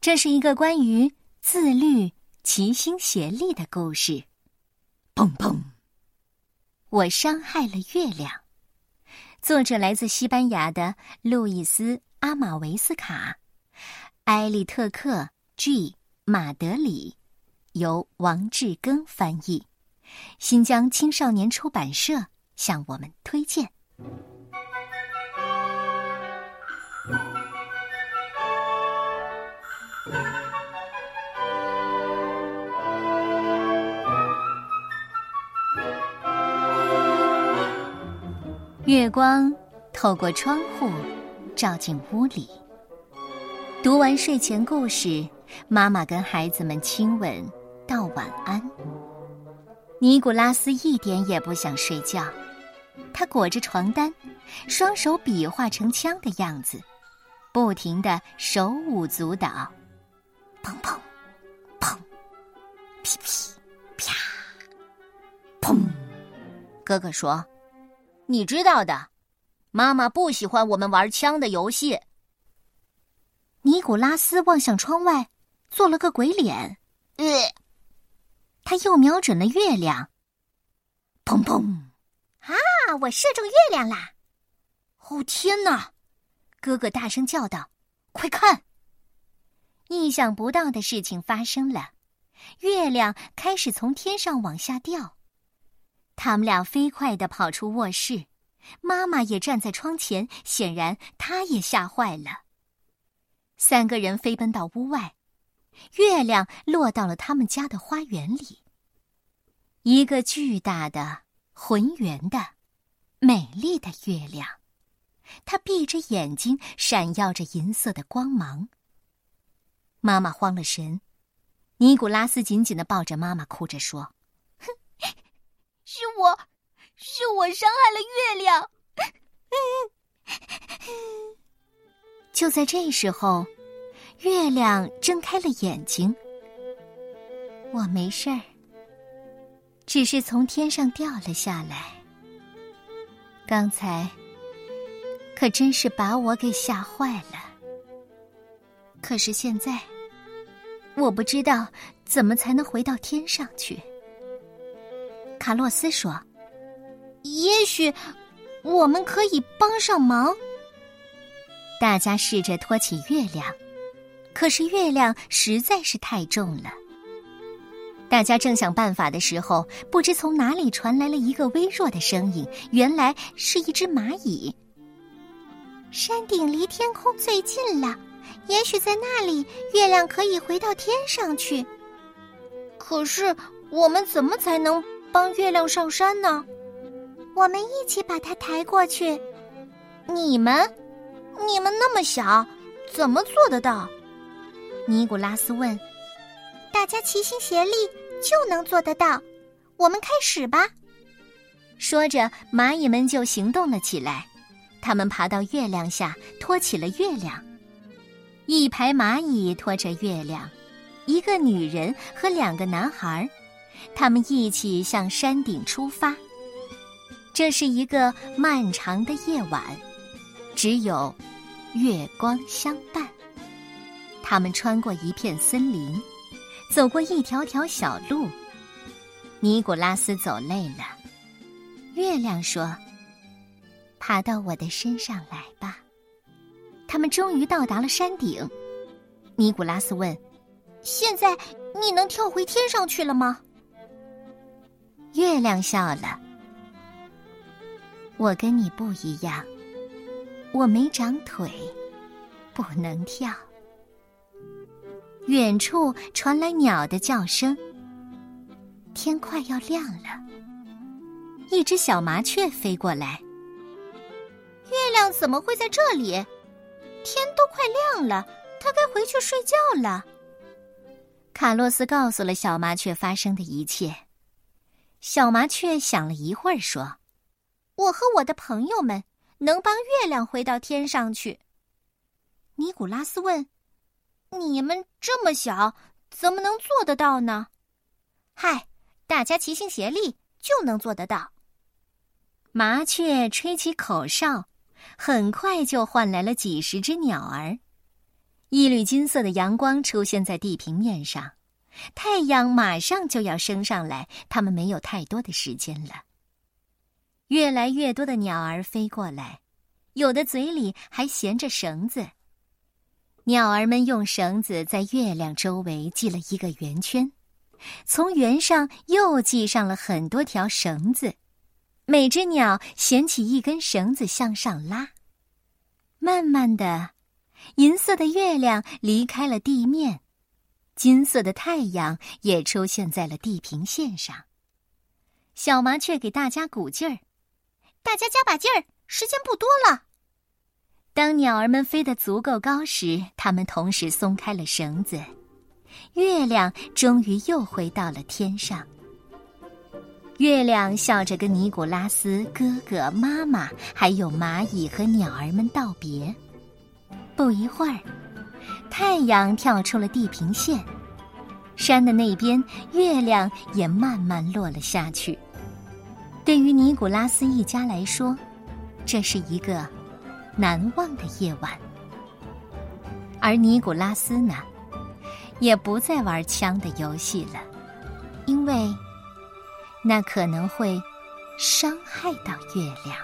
这是一个关于自律、齐心协力的故事。砰砰！我伤害了月亮。作者来自西班牙的路易斯·阿马维斯卡，埃利特克 ·G· 马德里，由王志庚翻译，新疆青少年出版社向我们推荐。月光透过窗户照进屋里。读完睡前故事，妈妈跟孩子们亲吻道晚安。尼古拉斯一点也不想睡觉，他裹着床单，双手比划成枪的样子，不停的手舞足蹈，砰砰砰，噼噼啪，砰。哥哥说。你知道的，妈妈不喜欢我们玩枪的游戏。尼古拉斯望向窗外，做了个鬼脸。呃，他又瞄准了月亮。砰砰！啊，我射中月亮啦！哦天哪！哥哥大声叫道：“快看！”意想不到的事情发生了，月亮开始从天上往下掉。他们俩飞快地跑出卧室，妈妈也站在窗前，显然她也吓坏了。三个人飞奔到屋外，月亮落到了他们家的花园里。一个巨大的、浑圆的、美丽的月亮，它闭着眼睛，闪耀着银色的光芒。妈妈慌了神，尼古拉斯紧紧地抱着妈妈，哭着说。是我，是我伤害了月亮。就在这时候，月亮睁开了眼睛。我没事儿，只是从天上掉了下来。刚才可真是把我给吓坏了。可是现在，我不知道怎么才能回到天上去。卡洛斯说：“也许我们可以帮上忙。”大家试着托起月亮，可是月亮实在是太重了。大家正想办法的时候，不知从哪里传来了一个微弱的声音，原来是一只蚂蚁。山顶离天空最近了，也许在那里，月亮可以回到天上去。可是我们怎么才能？帮月亮上山呢，我们一起把它抬过去。你们，你们那么小，怎么做得到？尼古拉斯问。大家齐心协力就能做得到。我们开始吧。说着，蚂蚁们就行动了起来。他们爬到月亮下，托起了月亮。一排蚂蚁拖着月亮，一个女人和两个男孩。他们一起向山顶出发。这是一个漫长的夜晚，只有月光相伴。他们穿过一片森林，走过一条条小路。尼古拉斯走累了，月亮说：“爬到我的身上来吧。”他们终于到达了山顶。尼古拉斯问：“现在你能跳回天上去了吗？”月亮笑了，我跟你不一样，我没长腿，不能跳。远处传来鸟的叫声，天快要亮了，一只小麻雀飞过来。月亮怎么会在这里？天都快亮了，它该回去睡觉了。卡洛斯告诉了小麻雀发生的一切。小麻雀想了一会儿，说：“我和我的朋友们能帮月亮回到天上去。”尼古拉斯问：“你们这么小，怎么能做得到呢？”“嗨，大家齐心协力就能做得到。”麻雀吹起口哨，很快就换来了几十只鸟儿。一缕金色的阳光出现在地平面上，太阳马上就要升上来，他们没有太多的时间了。越来越多的鸟儿飞过来，有的嘴里还衔着绳子。鸟儿们用绳子在月亮周围系了一个圆圈，从圆上又系上了很多条绳子，每只鸟衔起一根绳子向上拉。慢慢的。银色的月亮离开了地面，金色的太阳也出现在了地平线上。小麻雀给大家鼓劲儿，大家加把劲儿，时间不多了。当鸟儿们飞得足够高时，它们同时松开了绳子，月亮终于又回到了天上。月亮笑着跟尼古拉斯哥哥、妈妈，还有蚂蚁和鸟儿们道别。不一会儿，太阳跳出了地平线，山的那边月亮也慢慢落了下去。对于尼古拉斯一家来说，这是一个难忘的夜晚。而尼古拉斯呢，也不再玩枪的游戏了，因为那可能会伤害到月亮。